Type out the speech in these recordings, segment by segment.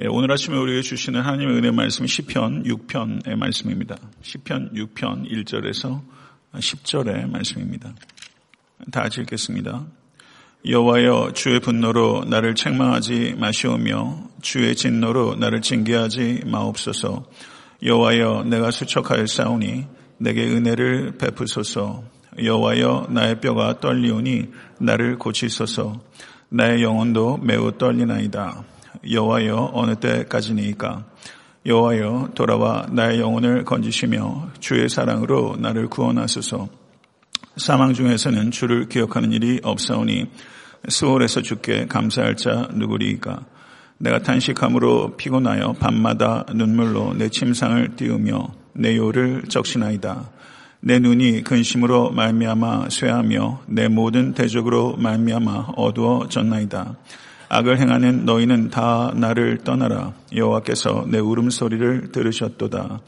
예, 오늘 아침에 우리에게 주시는 하나님의 은혜 말씀은 시편 6편의 말씀입니다. 시편 6편 1절에서 10절의 말씀입니다. 다 같이 읽겠습니다. 여호와여 주의 분노로 나를 책망하지 마시오며 주의 진노로 나를 징계하지 마옵소서. 여호와여 내가 수척하였사오니 내게 은혜를 베푸소서. 여호와여 나의 뼈가 떨리오니 나를 고치소서. 나의 영혼도 매우 떨리나이다. 여호와여 어느 때까지니까? 여호와여 돌아와 나의 영혼을 건지시며 주의 사랑으로 나를 구원하소서. 사망 중에서는 주를 기억하는 일이 없사오니 수월에서 주께 감사할 자 누구리이까? 내가 탄식함으로 피곤하여 밤마다 눈물로 내 침상을 띄우며 내 요를 적시나이다. 내 눈이 근심으로 말미암아 쇠하며 내 모든 대적으로 말미암아 어두워졌나이다 악을 행하는 너희는 다 나를 떠나라. 여호와께서 내 울음소리를 들으셨도다.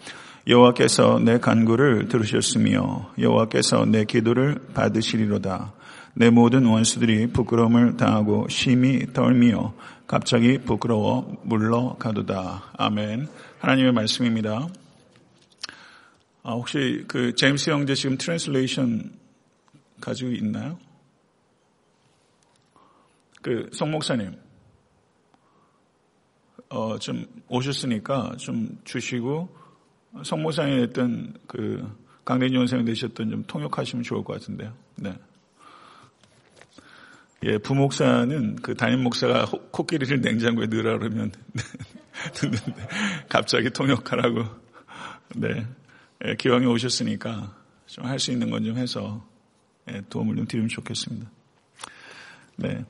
여호와께서 내 간구를 들으셨으며 여호와께서 내 기도를 받으시리로다. 내 모든 원수들이 부끄러움을 당하고 심히 떪이여 갑자기 부끄러워 물러가도다. 아멘. 하나님의 말씀입니다. 아, 혹시 그 제임스 형제 지금 translation 가지고 있나요? 그, 송 목사님, 어, 좀 오셨으니까 좀 주시고, 송 목사님 했던 그, 강대준 원생 되셨던 좀 통역하시면 좋을 것 같은데요. 네. 예, 부목사는 그 담임 목사가 코끼리를 냉장고에 넣으라 그러면 갑자기 통역하라고 네 예, 기왕에 오셨으니까 좀 할 수 있는 건 좀 해서 예, 도움을 좀 드리면 좋겠습니다. 네.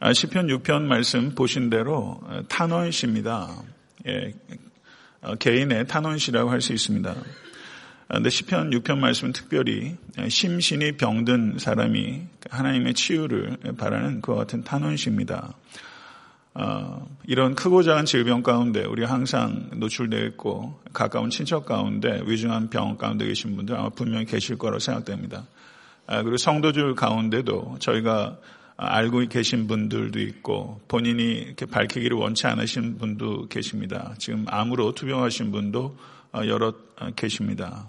아, 시편 6편 말씀 보신 대로 어, 탄원시입니다. 예, 어, 개인의 탄원시라고 할 수 있습니다. 아, 시편 6편 말씀은 특별히 예, 심신이 병든 사람이 하나님의 치유를 바라는 그와 같은 탄원시입니다. 어, 이런 크고 작은 질병 가운데 우리 항상 노출되어 있고 가까운 친척 가운데 위중한 병 가운데 계신 분들 아마 분명히 계실 거라고 생각됩니다. 아, 그리고 성도들 가운데도 저희가 알고 계신 분들도 있고 본인이 이렇게 밝히기를 원치 않으신 분도 계십니다. 지금 암으로 투병하신 분도 어, 여러 어, 계십니다.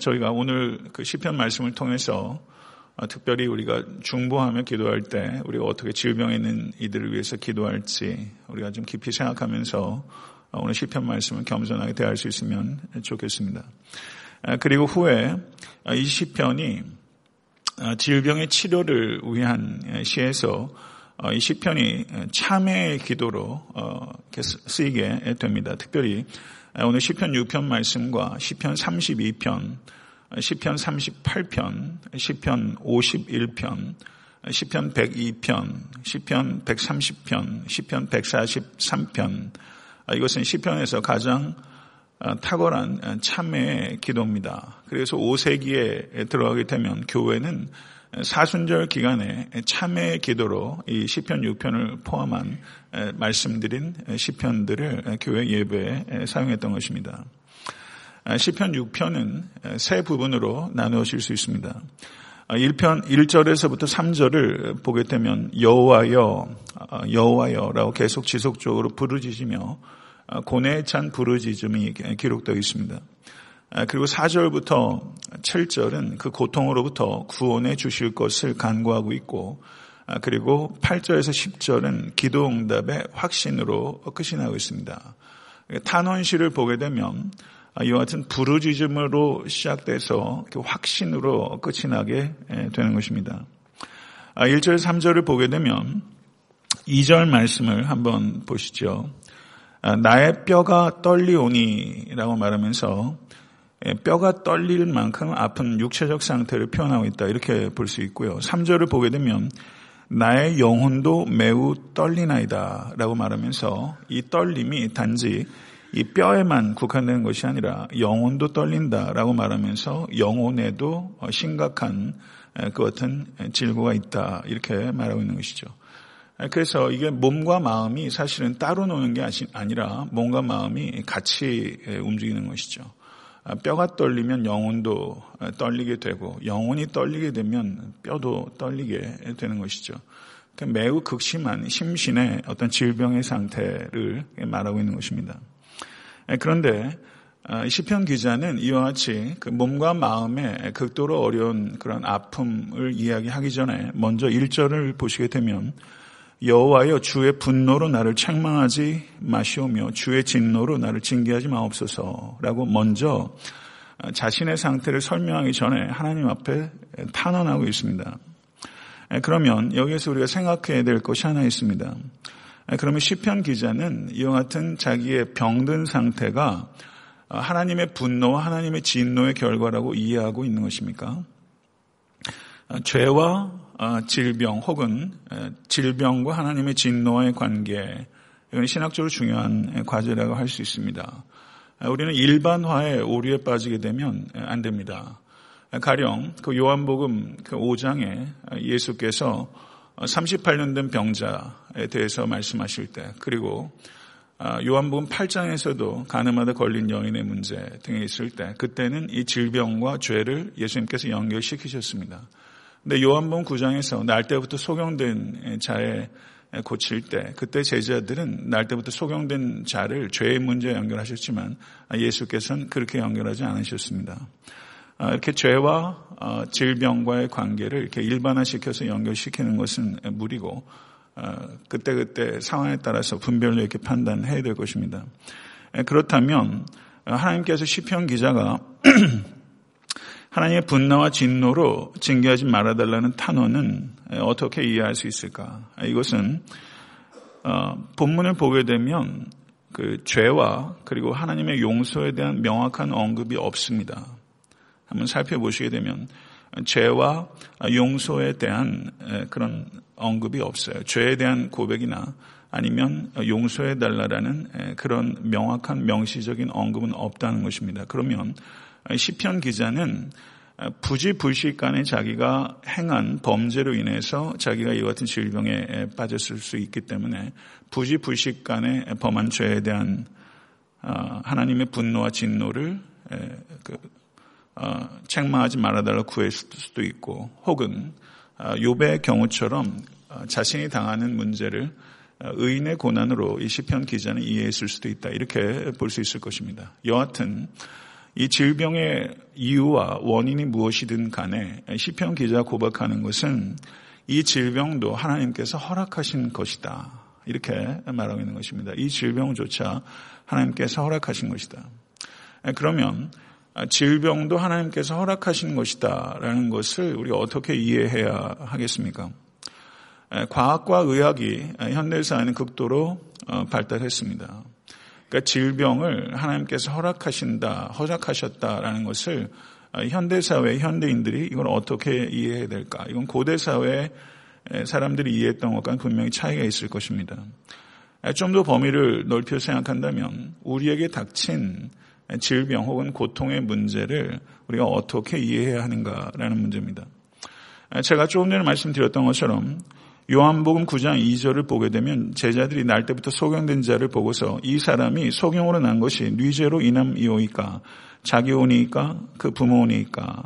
저희가 오늘 그 시편 말씀을 통해서 어, 특별히 우리가 중보하며 기도할 때 우리가 어떻게 질병에 있는 이들을 위해서 기도할지 우리가 좀 깊이 생각하면서 오늘 시편 말씀을 겸손하게 대할 수 있으면 좋겠습니다. 그리고 후에 이 시편이 어, 질병의 치료를 위한 시에서 어, 이 시편이 참회의 기도로 어, 쓰이게 됩니다. 특별히 오늘 시편 6편 말씀과 시편 32편, 시편 38편, 시편 51편, 시편 102편, 시편 130편, 시편 143편 이것은 시편에서 가장 어, 탁월한 어, 참회의 기도입니다. 그래서 5세기에 들어가게 되면 교회는 사순절 기간에 참회의 기도로 이 시편 6편을 포함한 말씀드린 시편들을 교회 예배에 사용했던 것입니다. 시편 6편은 세 부분으로 나누어질 수 있습니다. 1편 1절에서부터 3절을 보게 되면 여호와여 어, 여호와여라고 계속 지속적으로 부르짖으며 아, 고뇌에 찬 부르짖음이 기록되어 있습니다. 아, 그리고 4절부터 7절은 그 고통으로부터 구원해 주실 것을 간구하고 있고 아, 그리고 8절에서 10절은 기도 응답의 확신으로 끝이 나고 있습니다. 탄원시를 보게 되면 이와 같은 부르짖음으로 시작돼서 그 확신으로 끝이 나게 되는 것입니다. 1절, 3절을 보게 되면 2절 말씀을 한번 보시죠. 아, 나의 뼈가 떨리오니라고 말하면서 예, 뼈가 떨릴 만큼 아픈 육체적 상태를 표현하고 있다. 이렇게 볼 수 있고요. 3절을 보게 되면 나의 영혼도 매우 떨리나이다. 라고 말하면서 이 떨림이 단지 이 뼈에만 국한되는 것이 아니라 영혼도 떨린다. 라고 말하면서 영혼에도 심각한 그 같은 질고가 있다. 이렇게 말하고 있는 것이죠. 그래서 이게 몸과 마음이 사실은 따로 노는 게 아니라 몸과 마음이 같이 움직이는 것이죠. 아, 뼈가 떨리면 영혼도 떨리게 되고 영혼이 떨리게 되면 뼈도 떨리게 되는 것이죠. 매우 극심한 심신의 어떤 질병의 상태를 말하고 있는 것입니다. 그런데 아, 시편 기자는 이와 같이 그 몸과 마음의 극도로 어려운 그런 아픔을 이야기하기 전에 먼저 1절을 보시게 되면 여호와여 주의 분노로 나를 책망하지 마시오며 주의 진노로 나를 징계하지 마옵소서라고 먼저 자신의 상태를 설명하기 전에 하나님 앞에 탄원하고 있습니다. 그러면 여기에서 우리가 생각해야 될 것이 하나 있습니다. 그러면 시편 기자는 이와 같은 자기의 병든 상태가 하나님의 분노와 하나님의 진노의 결과라고 이해하고 있는 것입니까? 죄와 어, 질병 혹은 질병과 하나님의 진노와의 관계 이건 신학적으로 중요한 과제라고 할 수 있습니다. 우리는 일반화의 오류에 빠지게 되면 안 됩니다. 가령 그 요한복음 그 5장에 예수께서 38년 된 병자에 대해서 말씀하실 때 그리고 아, 요한복음 8장에서도 가늠하다 걸린 여인의 문제 등에 있을 때 그때는 이 질병과 죄를 예수님께서 연결시키셨습니다. 근데 요한복음 9장에서 날 때부터 소경된 자에 고칠 때 그때 제자들은 날 때부터 소경된 자를 죄의 문제에 연결하셨지만 예수께서는 그렇게 연결하지 않으셨습니다. 아, 이렇게 죄와 어, 질병과의 관계를 이렇게 일반화시켜서 연결시키는 것은 무리고 그때그때 그때 상황에 따라서 분별로 이렇게 판단해야 될 것입니다. 그렇다면 하나님께서 시편 기자가 하나님의 분노와 진노로 징계하지 말아달라는 탄원은 어떻게 이해할 수 있을까? 이것은 어, 본문을 보게 되면 그 죄와 그리고 하나님의 용서에 대한 명확한 언급이 없습니다. 한번 살펴보시게 되면 죄와 용서에 대한 그런 언급이 없어요. 죄에 대한 고백이나 아니면 용서해 달라라는 그런 명확한 명시적인 언급은 없다는 것입니다. 그러면 시편 기자는 부지불식 간에 자기가 행한 범죄로 인해서 자기가 이와 같은 질병에 빠졌을 수 있기 때문에 부지불식 간에 범한 죄에 대한 어, 하나님의 분노와 진노를 그, 어, 책망하지 말아달라 구했을 수도 있고 혹은 요배의 어, 경우처럼 자신이 당하는 문제를 의인의 고난으로 이 시편 기자는 이해했을 수도 있다 이렇게 볼 수 있을 것입니다. 여하튼 이 질병의 이유와 원인이 무엇이든 간에 시편 기자 고백하는 것은 이 질병도 하나님께서 허락하신 것이다. 이렇게 말하고 있는 것입니다. 이 질병조차 하나님께서 허락하신 것이다. 그러면 질병도 하나님께서 허락하신 것이다라는 것을 우리 어떻게 이해해야 하겠습니까? 과학과 의학이 현대사에는 극도로 어, 발달했습니다. 그러니까 질병을 하나님께서 허락하신다, 허락하셨다라는 것을 어, 현대 사회 현대인들이 이걸 어떻게 이해해야 될까? 이건 고대 사회 사람들이 이해했던 것과는 분명히 차이가 있을 것입니다. 좀 더 범위를 넓혀 생각한다면 우리에게 닥친 질병 혹은 고통의 문제를 우리가 어떻게 이해해야 하는가라는 문제입니다. 제가 조금 전에 말씀드렸던 것처럼 요한복음 9장 2절을 보게 되면 제자들이 날 때부터 소경된 자를 보고서 이 사람이 소경으로 난 것이 뉘제로 인함이오이까 자기 오니까 그 부모 오니까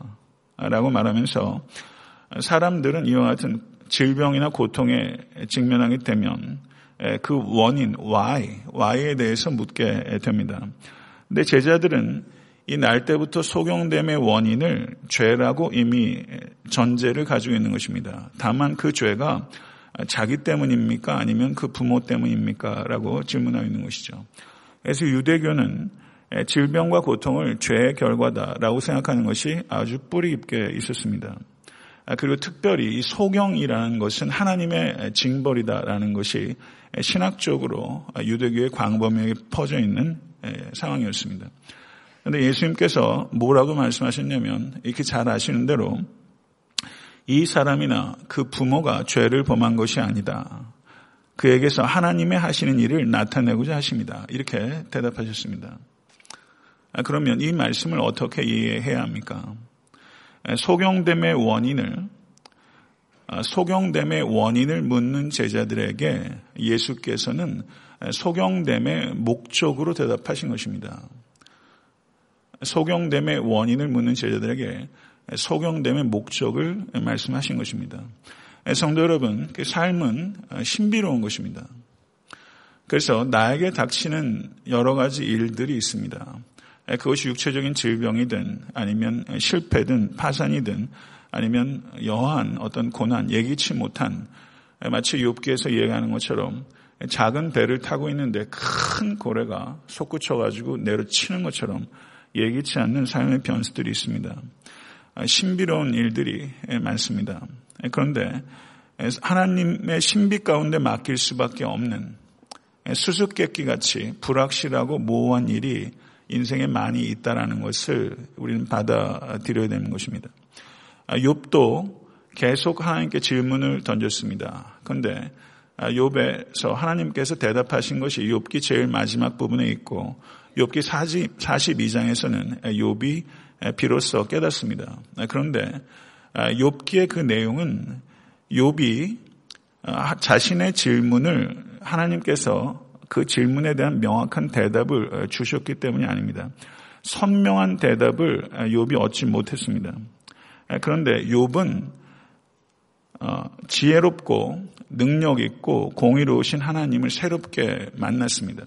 라고 말하면서 사람들은 이와 같은 질병이나 고통에 직면하게 되면 그 원인, why, why에 대해서 묻게 됩니다. 근데 제자들은 이 날 때부터 소경됨의 원인을 죄라고 이미 전제를 가지고 있는 것입니다. 다만 그 죄가 자기 때문입니까? 아니면 그 부모 때문입니까? 라고 질문하고 있는 것이죠. 그래서 유대교는 질병과 고통을 죄의 결과다라고 생각하는 것이 아주 뿌리 깊게 있었습니다. 그리고 특별히 이 소경이라는 것은 하나님의 징벌이다라는 것이 신학적으로 유대교의 광범위하게 퍼져 있는 상황이었습니다. 그런데 예수님께서 뭐라고 말씀하셨냐면 이렇게 잘 아시는 대로 이 사람이나 그 부모가 죄를 범한 것이 아니다. 그에게서 하나님의 하시는 일을 나타내고자 하십니다. 이렇게 대답하셨습니다. 아, 그러면 이 말씀을 어떻게 이해해야 합니까? 소경됨의 원인을 아, 소경됨의 원인을 묻는 제자들에게 예수께서는 소경됨의 목적으로 대답하신 것입니다. 소경됨의 원인을 묻는 제자들에게 소경됨의 목적을 말씀하신 것입니다. 성도 여러분, 그 삶은 신비로운 것입니다. 그래서 나에게 닥치는 여러 가지 일들이 있습니다. 그것이 육체적인 질병이든 아니면 실패든 파산이든 아니면 여한 어떤 고난, 예기치 못한 마치 욥기에서 이해하는 것처럼 작은 배를 타고 있는데 큰 고래가 솟구쳐 가지고 내려치는 것처럼 예기치 않는 삶의 변수들이 있습니다. 신비로운 일들이 많습니다. 그런데 하나님의 신비 가운데 맡길 수밖에 없는 수수께끼 같이 불확실하고 모호한 일이 인생에 많이 있다라는 것을 우리는 받아들여야 되는 것입니다. 욥도 계속 하나님께 질문을 던졌습니다. 그런데 욥에서 하나님께서 대답하신 것이 욥기 제일 마지막 부분에 있고 욥기 42장에서는 욥이 비로소 깨닫습니다. 그런데 욥기의 그 내용은 욥이 자신의 질문을 하나님께서 그 질문에 대한 명확한 대답을 주셨기 때문이 아닙니다. 선명한 대답을 욥이 얻지 못했습니다. 그런데 욥은 어, 지혜롭고 능력 있고 공의로우신 하나님을 새롭게 만났습니다.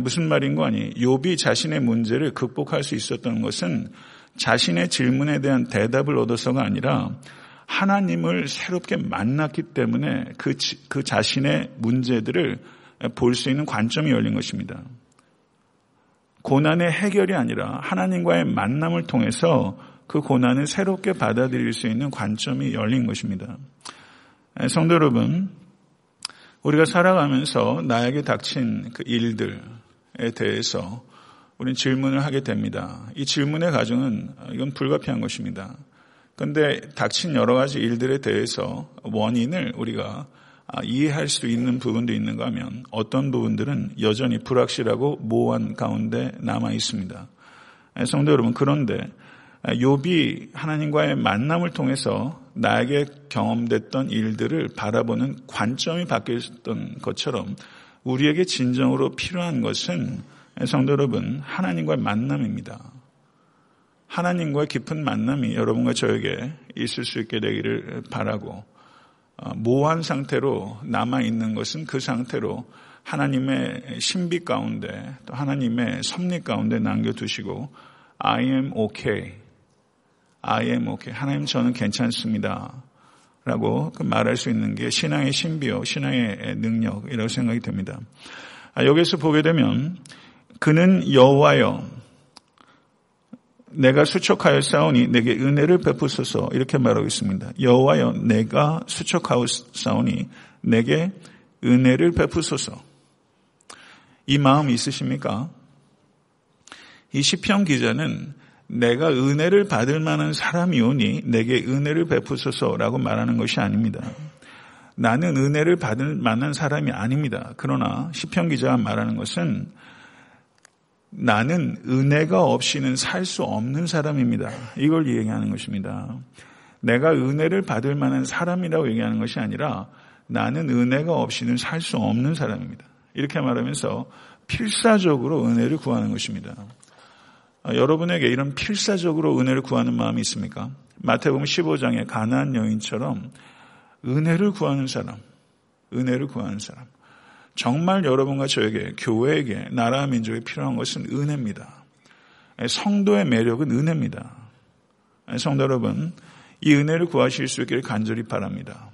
무슨 말인 거 아니? 욥이 자신의 문제를 극복할 수 있었던 것은 자신의 질문에 대한 대답을 얻어서가 아니라 하나님을 새롭게 만났기 때문에 그, 그 자신의 문제들을 볼 수 있는 관점이 열린 것입니다. 고난의 해결이 아니라 하나님과의 만남을 통해서 그 고난을 새롭게 받아들일 수 있는 관점이 열린 것입니다. 성도 여러분, 우리가 살아가면서 나에게 닥친 그 일들에 대해서 우리는 질문을 하게 됩니다. 이 질문의 과정은 이건 불가피한 것입니다. 그런데 닥친 여러 가지 일들에 대해서 원인을 우리가 이해할 수 있는 부분도 있는가 하면 어떤 부분들은 여전히 불확실하고 모호한 가운데 남아 있습니다. 성도 여러분, 그런데 욥이 하나님과의 만남을 통해서 나에게 경험됐던 일들을 바라보는 관점이 바뀌었던 것처럼 우리에게 진정으로 필요한 것은 성도 여러분 하나님과의 만남입니다. 하나님과의 깊은 만남이 여러분과 저에게 있을 수 있게 되기를 바라고 어, 모호한 상태로 남아 있는 것은 그 상태로 하나님의 신비 가운데 또 하나님의 섭리 가운데 남겨두시고 I am okay. I am okay. 하나님 저는 괜찮습니다. 라고 그 말할 수 있는 게 신앙의 신비요, 신앙의 능력이라고 생각이 됩니다. 아, 여기서 보게 되면 그는 여호와여 내가 수척하여 싸우니 내게 은혜를 베푸소서 이렇게 말하고 있습니다. 여호와여 내가 수척하여 싸우니 내게 은혜를 베푸소서. 이 마음 있으십니까? 이 시편 기자는 내가 은혜를 받을 만한 사람이오니 내게 은혜를 베푸소서라고 말하는 것이 아닙니다. 나는 은혜를 받을 만한 사람이 아닙니다. 그러나 시편 기자가 말하는 것은 나는 은혜가 없이는 살 수 없는 사람입니다. 이걸 얘기하는 것입니다. 내가 은혜를 받을 만한 사람이라고 얘기하는 것이 아니라 나는 은혜가 없이는 살 수 없는 사람입니다. 이렇게 말하면서 필사적으로 은혜를 구하는 것입니다. 아, 여러분에게 이런 필사적으로 은혜를 구하는 마음이 있습니까? 마태복음 15장의 가나안 여인처럼 은혜를 구하는 사람, 은혜를 구하는 사람. 정말 여러분과 저에게 교회에게 나라 민족에 필요한 것은 은혜입니다. 성도의 매력은 은혜입니다. 성도 여러분, 이 은혜를 구하실 수 있기를 간절히 바랍니다.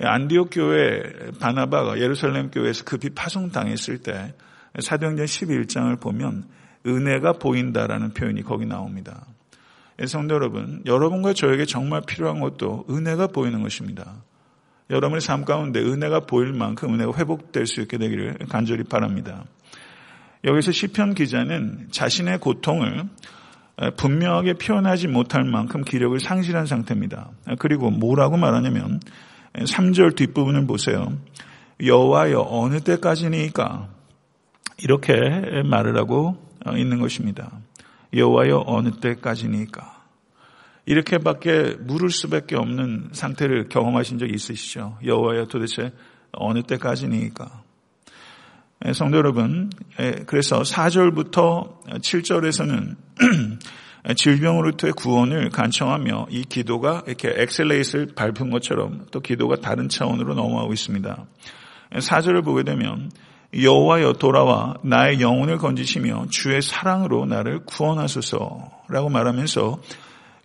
안디옥 교회 바나바가 예루살렘 교회에서 급히 파송당했을 때 사도행전 11장을 보면 은혜가 보인다라는 표현이 거기 나옵니다. 성도 여러분, 여러분과 저에게 정말 필요한 것도 은혜가 보이는 것입니다. 여러분의 삶 가운데 은혜가 보일 만큼 은혜가 회복될 수 있게 되기를 간절히 바랍니다. 여기서 시편 기자는 자신의 고통을 분명하게 표현하지 못할 만큼 기력을 상실한 상태입니다. 그리고 뭐라고 말하냐면 3절 뒷부분을 보세요. 여호와여 어느 때까지니까 이렇게 말을 하고 어, 있는 것입니다. 여호와여 어느 때까지니까 이렇게밖에 물을 수밖에 없는 상태를 경험하신 적 있으시죠? 여호와여 도대체 어느 때까지니이까 성도 여러분, 그래서 4절부터 7절에서는 질병으로부터의 구원을 간청하며 이 기도가 이렇게 accelerate를 밟은 것처럼 또 기도가 다른 차원으로 넘어가고 있습니다. 사절을 보게 되면 여호와여 돌아와 나의 영혼을 건지시며 주의 사랑으로 나를 구원하소서라고 말하면서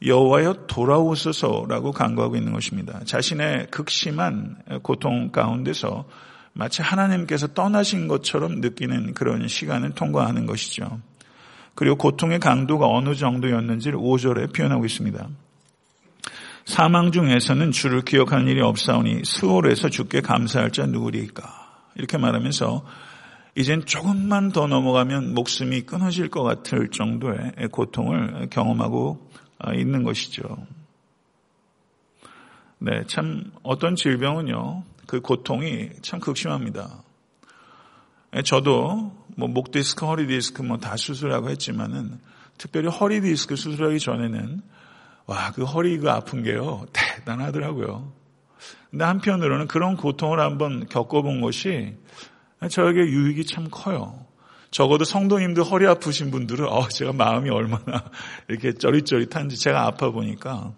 여호와여 돌아오소서라고 간구하고 있는 것입니다. 자신의 극심한 고통 가운데서 마치 하나님께서 떠나신 것처럼 느끼는 그런 시간을 통과하는 것이죠. 그리고 고통의 강도가 어느 정도였는지를 5절에 표현하고 있습니다. 사망 중에서는 주를 기억하는 일이 없사오니 수월에서 주께 감사할 자 누구리까 이렇게 말하면서 이젠 조금만 더 넘어가면 목숨이 끊어질 것 같을 정도의 고통을 경험하고 있는 것이죠. 네, 참 어떤 질병은요, 그 고통이 참 극심합니다. 저도 뭐 목 디스크, 허리 디스크 뭐 다 수술하고 했지만은 특별히 허리 디스크 수술하기 전에는 와, 그 허리 그 아픈 게요. 대단하더라고요. 근데 한편으로는 그런 고통을 한번 겪어본 것이 저에게 유익이 참 커요. 적어도 성도님들 허리 아프신 분들은 어, 제가 마음이 얼마나 이렇게 쩌릿쩌릿한지 제가 아파 보니까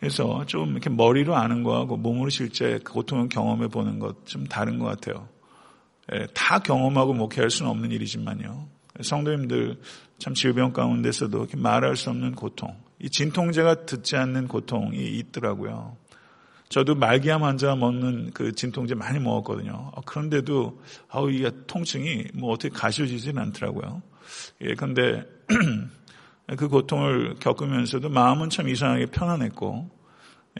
그래서 좀 이렇게 머리로 아는 거하고 몸으로 실제 고통을 경험해 보는 것 좀 다른 것 같아요. 예, 다 경험하고 목회할 수는 없는 일이지만요. 성도님들 참 질병 가운데서도 이렇게 말할 수 없는 고통, 이 진통제가 듣지 않는 고통이 있더라고요. 저도 말기암 환자가 먹는 그 진통제 많이 먹었거든요. 어, 그런데도 아우 이게 통증이 뭐 어떻게 가셔지지는 않더라고요. 예, 근데 그 고통을 겪으면서도 마음은 참 이상하게 편안했고,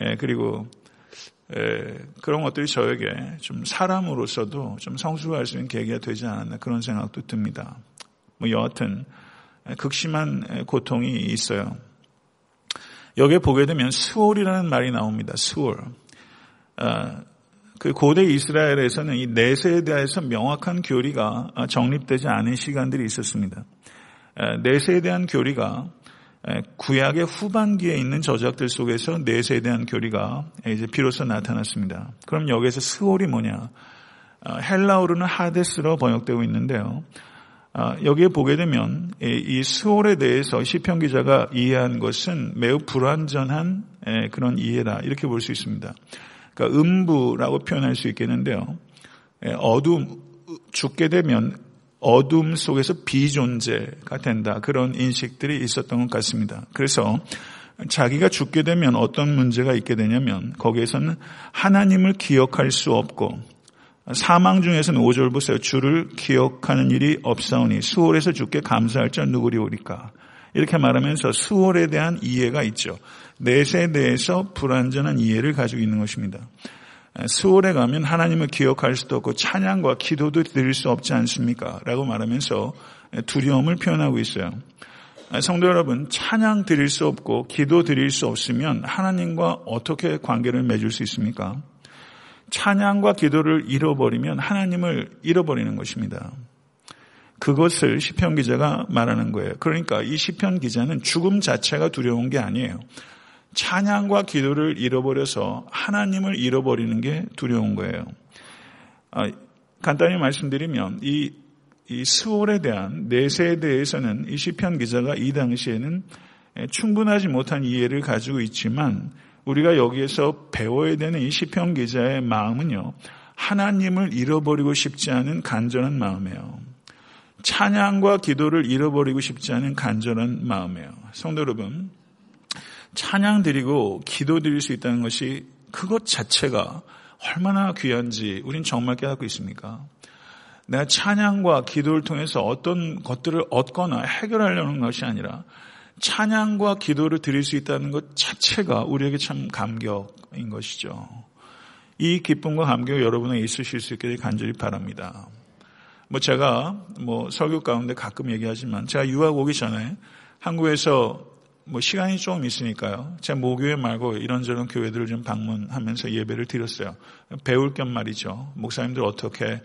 예, 그리고 예, 그런 것들이 저에게 좀 사람으로서도 좀 성숙할 수 있는 계기가 되지 않았나 그런 생각도 듭니다. 뭐 여하튼 극심한 고통이 있어요. 여기에 보게 되면 스월이라는 말이 나옵니다. 스월. 아, 그 고대 이스라엘에서는 이 내세에 대해서 명확한 교리가 정립되지 않은 시간들이 있었습니다. 아, 내세에 대한 교리가 구약의 후반기에 있는 저작들 속에서 내세에 대한 교리가 이제 비로소 나타났습니다. 그럼 여기에서 스월이 뭐냐? 아, 헬라어로는 하데스로 번역되고 있는데요. 아, 여기에 보게 되면 이 스월에 대해서 시편 기자가 이해한 것은 매우 불완전한 그런 이해다 이렇게 볼 수 있습니다. 그러니까 음부라고 표현할 수 있겠는데요. 어둠 죽게 되면 어둠 속에서 비존재가 된다 그런 인식들이 있었던 것 같습니다. 그래서 자기가 죽게 되면 어떤 문제가 있게 되냐면 거기에서는 하나님을 기억할 수 없고 사망 중에서는 5절 보세요. 주를 기억하는 일이 없사오니 수월에서 주께 감사할 자 누구리오리까. 이렇게 말하면서 수월에 대한 이해가 있죠. 내세에 대해서 불완전한 이해를 가지고 있는 것입니다. 수월에 가면 하나님을 기억할 수도 없고 찬양과 기도도 드릴 수 없지 않습니까? 라고 말하면서 두려움을 표현하고 있어요. 성도 여러분, 찬양 드릴 수 없고 기도 드릴 수 없으면 하나님과 어떻게 관계를 맺을 수 있습니까? 찬양과 기도를 잃어버리면 하나님을 잃어버리는 것입니다. 그것을 시편 기자가 말하는 거예요. 그러니까 이 시편 기자는 죽음 자체가 두려운 게 아니에요. 찬양과 기도를 잃어버려서 하나님을 잃어버리는 게 두려운 거예요. 아, 간단히 말씀드리면 이, 이 스월에 대한 내세에 대해서는 이 시편 기자가 이 당시에는 충분하지 못한 이해를 가지고 있지만 우리가 여기에서 배워야 되는 이 시편 기자의 마음은요. 하나님을 잃어버리고 싶지 않은 간절한 마음이에요. 찬양과 기도를 잃어버리고 싶지 않은 간절한 마음이에요. 성도 여러분, 찬양 드리고 기도 드릴 수 있다는 것이 그것 자체가 얼마나 귀한지 우린 정말 깨닫고 있습니까? 내가 찬양과 기도를 통해서 어떤 것들을 얻거나 해결하려는 것이 아니라 찬양과 기도를 드릴 수 있다는 것 자체가 우리에게 참 감격인 것이죠. 이 기쁨과 감격 여러분에 있으실 수 있기를 간절히 바랍니다. 뭐 제가 뭐 설교 가운데 가끔 얘기하지만 제가 유학 오기 전에 한국에서 뭐 시간이 좀 있으니까요. 제가 모교회 말고 이런저런 교회들을 좀 방문하면서 예배를 드렸어요. 배울 겸 말이죠. 목사님들 어떻게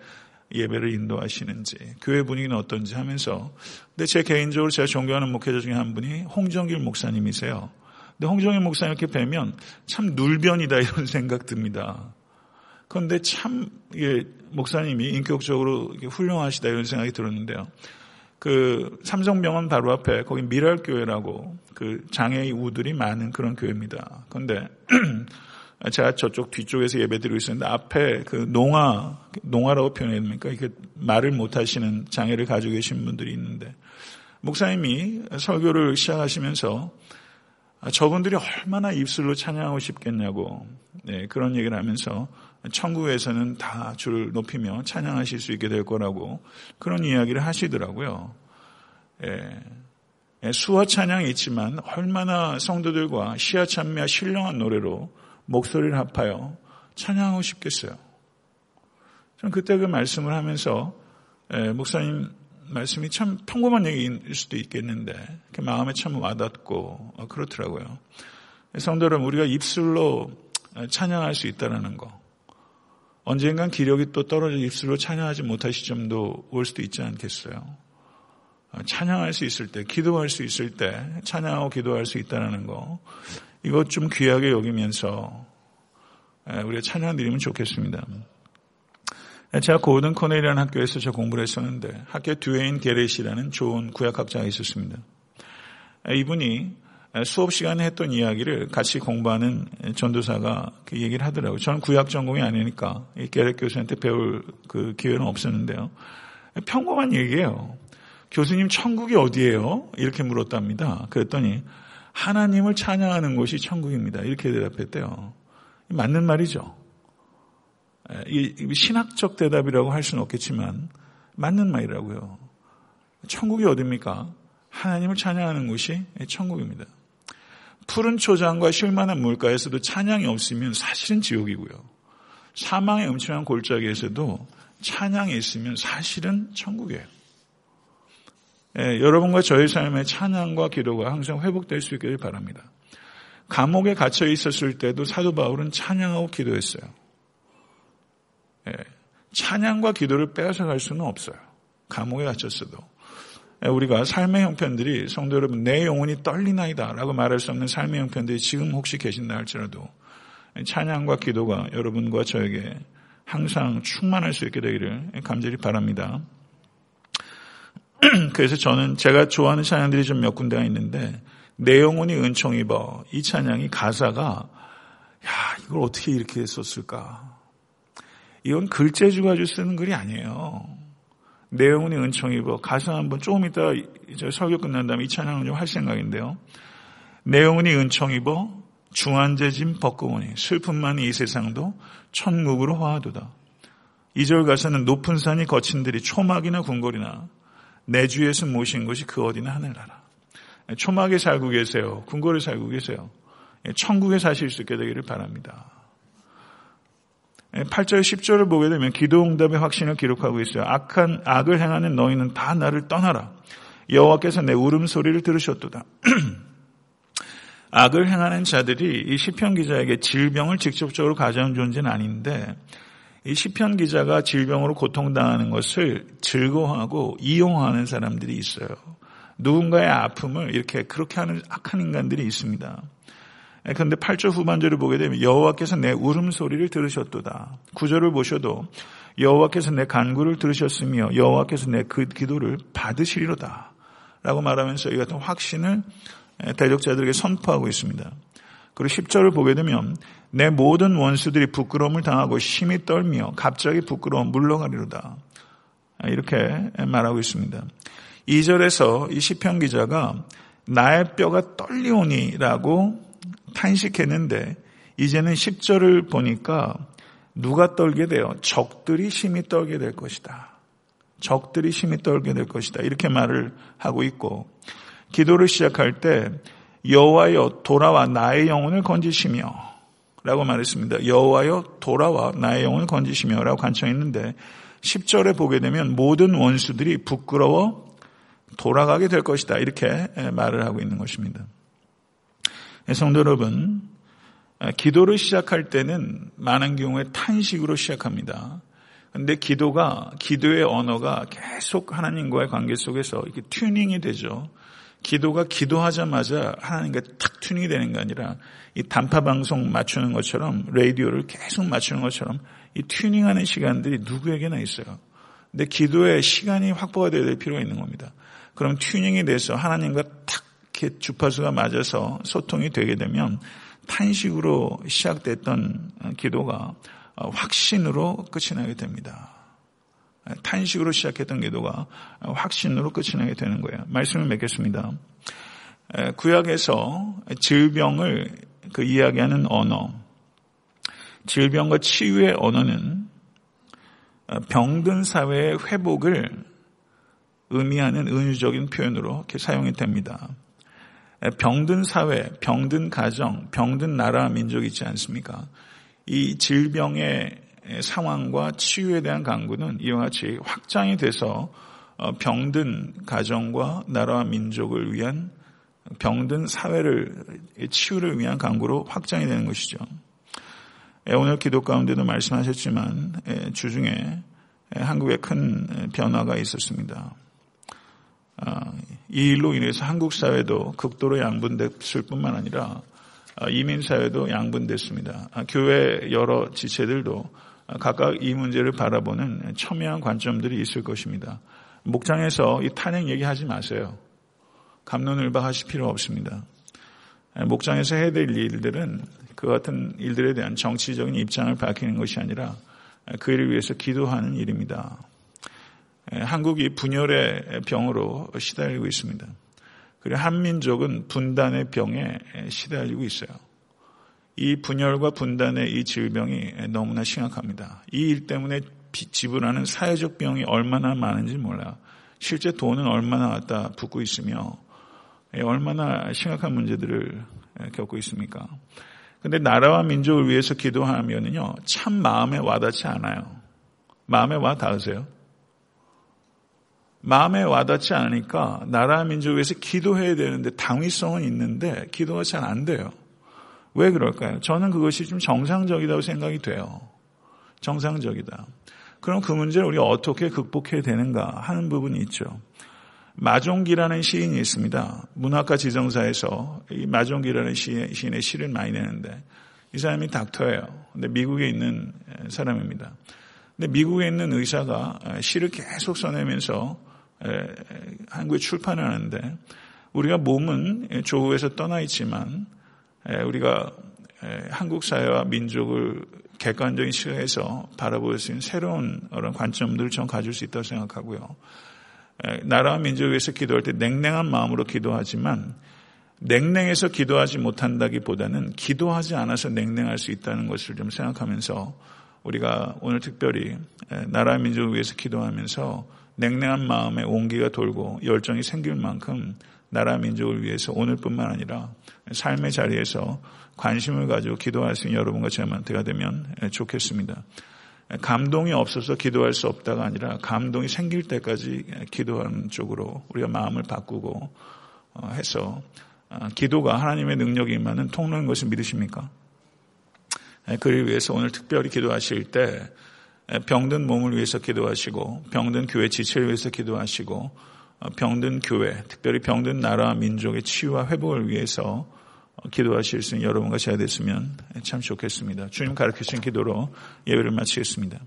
예배를 인도하시는지, 교회 분위기는 어떤지 하면서. 근데 제 개인적으로 제가 존경하는 목회자 중에 한 분이 홍정길 목사님이세요. 근데 홍정길 목사님 이렇게 뵈면 참 눌변이다 이런 생각 듭니다. 그런데 참, 이게 목사님이 인격적으로 훌륭하시다 이런 생각이 들었는데요. 그 삼성병원 바로 앞에 거기 미랄교회라고 그 장애의 우들이 많은 그런 교회입니다. 그런데 제가 저쪽 뒤쪽에서 예배드리고 있었는데 앞에 그 농아, 농아라고 표현해야 됩니까? 이게 말을 못 하시는 장애를 가지고 계신 분들이 있는데 목사님이 설교를 시작하시면서 저분들이 얼마나 입술로 찬양하고 싶겠냐고 네, 그런 얘기를 하면서 천국에서는 다 줄을 높이며 찬양하실 수 있게 될 거라고 그런 이야기를 하시더라고요. 예, 예, 수화 찬양이 있지만 얼마나 성도들과 시야 찬미와 신령한 노래로 목소리를 합하여 찬양하고 싶겠어요. 저는 그때 그 말씀을 하면서 예, 목사님 말씀이 참 평범한 얘기일 수도 있겠는데 마음에 참 와닿고 어, 그렇더라고요. 성도 여러분 우리가 입술로 찬양할 수 있다는 거 언젠간 기력이 또 떨어져 입술로 찬양하지 못할 시점도 올 수도 있지 않겠어요. 어, 찬양할 수 있을 때, 기도할 수 있을 때 찬양하고 기도할 수 있다는 거 이것 좀 귀하게 여기면서 우리가 찬양 드리면 좋겠습니다. 제가 고든 코넬이라는 학교에서 저 공부를 했었는데 학교 듀에인 게렛이라는 좋은 구약학자가 있었습니다. 이분이 수업 시간에 했던 이야기를 같이 공부하는 전도사가 그 얘기를 하더라고요. 저는 구약 전공이 아니니까 게렛 교수한테 배울 그 기회는 없었는데요. 평범한 얘기예요. 교수님 천국이 어디예요? 이렇게 물었답니다. 그랬더니 하나님을 찬양하는 곳이 천국입니다. 이렇게 대답했대요. 맞는 말이죠. 이 신학적 대답이라고 할 수는 없겠지만 맞는 말이라고요. 천국이 어딥니까? 하나님을 찬양하는 곳이 천국입니다. 푸른 초장과 쉴만한 물가에서도 찬양이 없으면 사실은 지옥이고요. 사망의 음침한 골짜기에서도 찬양이 있으면 사실은 천국이에요. 예, 여러분과 저의 삶의 찬양과 기도가 항상 회복될 수 있기를 바랍니다. 감옥에 갇혀 있었을 때도 사도 바울은 찬양하고 기도했어요. 예, 찬양과 기도를 빼앗아 갈 수는 없어요. 감옥에 갇혔어도. 예, 우리가 삶의 형편들이 성도 여러분 내 영혼이 떨리나이다 라고 말할 수 없는 삶의 형편들이 지금 혹시 계신다 할지라도 찬양과 기도가 여러분과 저에게 항상 충만할 수 있게 되기를 감절히 바랍니다. 그래서 저는 제가 좋아하는 찬양들이 좀 몇 군데가 있는데 내 영혼이 은총 입어 이 찬양이 가사가 야 이걸 어떻게 이렇게 썼을까? 이건 글재주 가지고 쓰는 글이 아니에요. 내 영혼이 은총 입어 가사 한번 조금 이따 설교 끝난 다음에 이 찬양을 좀할 생각인데요. 내 영혼이 은총 입어 중한제짐 벗고오니 슬픔만이 이 세상도 천국으로 화하도다. 이절 가사는 높은 산이 거친들이 초막이나 궁궐이나 내 주에서 모신 것이 그 어디나 하늘나라. 초막에 살고 계세요. 궁궐에 살고 계세요. 천국에 사실 수 있게 되기를 바랍니다. 8절 10절을 보게 되면 기도응답의 확신을 기록하고 있어요. 악한 악을 행하는 너희는 다 나를 떠나라. 여호와께서 내 울음소리를 들으셨도다. 악을 행하는 자들이 이 시편 기자에게 질병을 직접적으로 가져온 존재는 아닌데 이 시편 기자가 질병으로 고통당하는 것을 즐거워하고 이용하는 사람들이 있어요. 누군가의 아픔을 이렇게 그렇게 하는 악한 인간들이 있습니다. 그런데 8절 후반절을 보게 되면 여호와께서 내 울음소리를 들으셨도다. 구절을 보셔도 여호와께서 내 간구를 들으셨으며 여호와께서 내 그 기도를 받으시리로다. 라고 말하면서 이 같은 확신을 대적자들에게 선포하고 있습니다. 그리고 10절을 보게 되면 내 모든 원수들이 부끄러움을 당하고 심히 떨며 갑자기 부끄러움 물러가리로다. 이렇게 말하고 있습니다. 2절에서 이 시편 기자가 나의 뼈가 떨리오니라고 탄식했는데 이제는 10절을 보니까 누가 떨게 돼요? 적들이 심히 떨게 될 것이다. 적들이 심히 떨게 될 것이다. 이렇게 말을 하고 있고 기도를 시작할 때 여호와여 돌아와 나의 영혼을 건지시며 라고 말했습니다. 여호와여 돌아와 나의 영혼을 건지시며 라고 간청했는데 10절에 보게 되면 모든 원수들이 부끄러워 돌아가게 될 것이다. 이렇게 말을 하고 있는 것입니다. 성도 여러분, 기도를 시작할 때는 많은 경우에 탄식으로 시작합니다. 근데 기도가, 기도의 언어가 계속 하나님과의 관계 속에서 이렇게 튜닝이 되죠. 기도가 기도하자마자 하나님과 탁 튜닝이 되는 게 아니라 이 단파 방송 맞추는 것처럼 라디오를 계속 맞추는 것처럼 이 튜닝하는 시간들이 누구에게나 있어요. 근데 기도의 시간이 확보가 되어야 될 필요가 있는 겁니다. 그럼 튜닝이 돼서 하나님과 탁 주파수가 맞아서 소통이 되게 되면 탄식으로 시작됐던 기도가 확신으로 끝이 나게 됩니다. 탄식으로 시작했던 기도가 확신으로 끝이 나게 되는 거예요. 말씀을 맺겠습니다. 구약에서 질병을 그 이야기하는 언어, 질병과 치유의 언어는 병든 사회의 회복을 의미하는 은유적인 표현으로 이렇게 사용이 됩니다. 병든 사회, 병든 가정, 병든 나라 민족이 있지 않습니까? 이 질병의 상황과 치유에 대한 강구는 이와 같이 확장이 돼서 어, 병든 가정과 나라와 민족을 위한 병든 사회를 치유를 위한 강구로 확장이 되는 것이죠. 오늘 기도 가운데도 말씀하셨지만 주중에 한국에 큰 변화가 있었습니다. 아, 이 일로 인해서 한국 사회도 극도로 양분됐을 뿐만 아니라 아, 이민 사회도 양분됐습니다. 아, 교회 여러 지체들도 각각 이 문제를 바라보는 첨예한 관점들이 있을 것입니다. 목장에서 이 탄핵 얘기하지 마세요. 감론을박 하실 필요 없습니다. 목장에서 해야 될 일들은 그 같은 일들에 대한 정치적인 입장을 밝히는 것이 아니라 그 일을 위해서 기도하는 일입니다. 한국이 분열의 병으로 시달리고 있습니다. 그리고 한민족은 분단의 병에 시달리고 있어요. 이 분열과 분단의 이 질병이 너무나 심각합니다. 이 일 때문에 지불하는 사회적 비용이 얼마나 많은지 몰라요. 실제 돈은 얼마나 갖다 붓고 있으며 얼마나 심각한 문제들을 겪고 있습니까? 근데 나라와 민족을 위해서 기도하면은요, 참 마음에 와닿지 않아요. 마음에 와 닿으세요? 마음에 와닿지 않으니까 나라 민족을 위해서 기도해야 되는데 당위성은 있는데 기도가 잘 안 돼요. 왜 그럴까요? 저는 그것이 좀 정상적이라고 생각이 돼요. 정상적이다. 그럼 그 문제를 우리가 어떻게 극복해야 되는가 하는 부분이 있죠. 마종기라는 시인이 있습니다. 문학과 지정사에서 이 마종기라는 시인의 시를 많이 내는데 이 사람이 닥터예요. 근데 미국에 있는 사람입니다. 근데 미국에 있는 의사가 시를 계속 써내면서 한국에 출판을 하는데 우리가 몸은 조국에서 떠나 있지만 우리가 한국 사회와 민족을 객관적인 시각에서 바라볼 수 있는 새로운 그런 관점들을 전 가질 수 있다고 생각하고요. 나라와 민족을 위해서 기도할 때 냉랭한 마음으로 기도하지만 냉랭해서 기도하지 못한다기보다는 기도하지 않아서 냉랭할 수 있다는 것을 좀 생각하면서 우리가 오늘 특별히 나라 민족을 위해서 기도하면서 냉랭한 마음에 온기가 돌고 열정이 생길 만큼 나라 민족을 위해서 오늘뿐만 아니라 삶의 자리에서 관심을 가지고 기도할 수 있는 여러분과 저한테가 되면 좋겠습니다. 감동이 없어서 기도할 수 없다가 아니라 감동이 생길 때까지 기도하는 쪽으로 우리가 마음을 바꾸고 어, 해서 어, 기도가 하나님의 능력이 임하는 통로인 것을 믿으십니까? 그를 위해서 오늘 특별히 기도하실 때 병든 몸을 위해서 기도하시고 병든 교회 지체를 위해서 기도하시고 어, 병든 교회, 특별히 병든 나라 민족의 치유와 회복을 위해서 어, 기도하실 수 있는 여러분과 제가 됐으면 참 좋겠습니다. 주님 가르치신 기도로 예배를 마치겠습니다.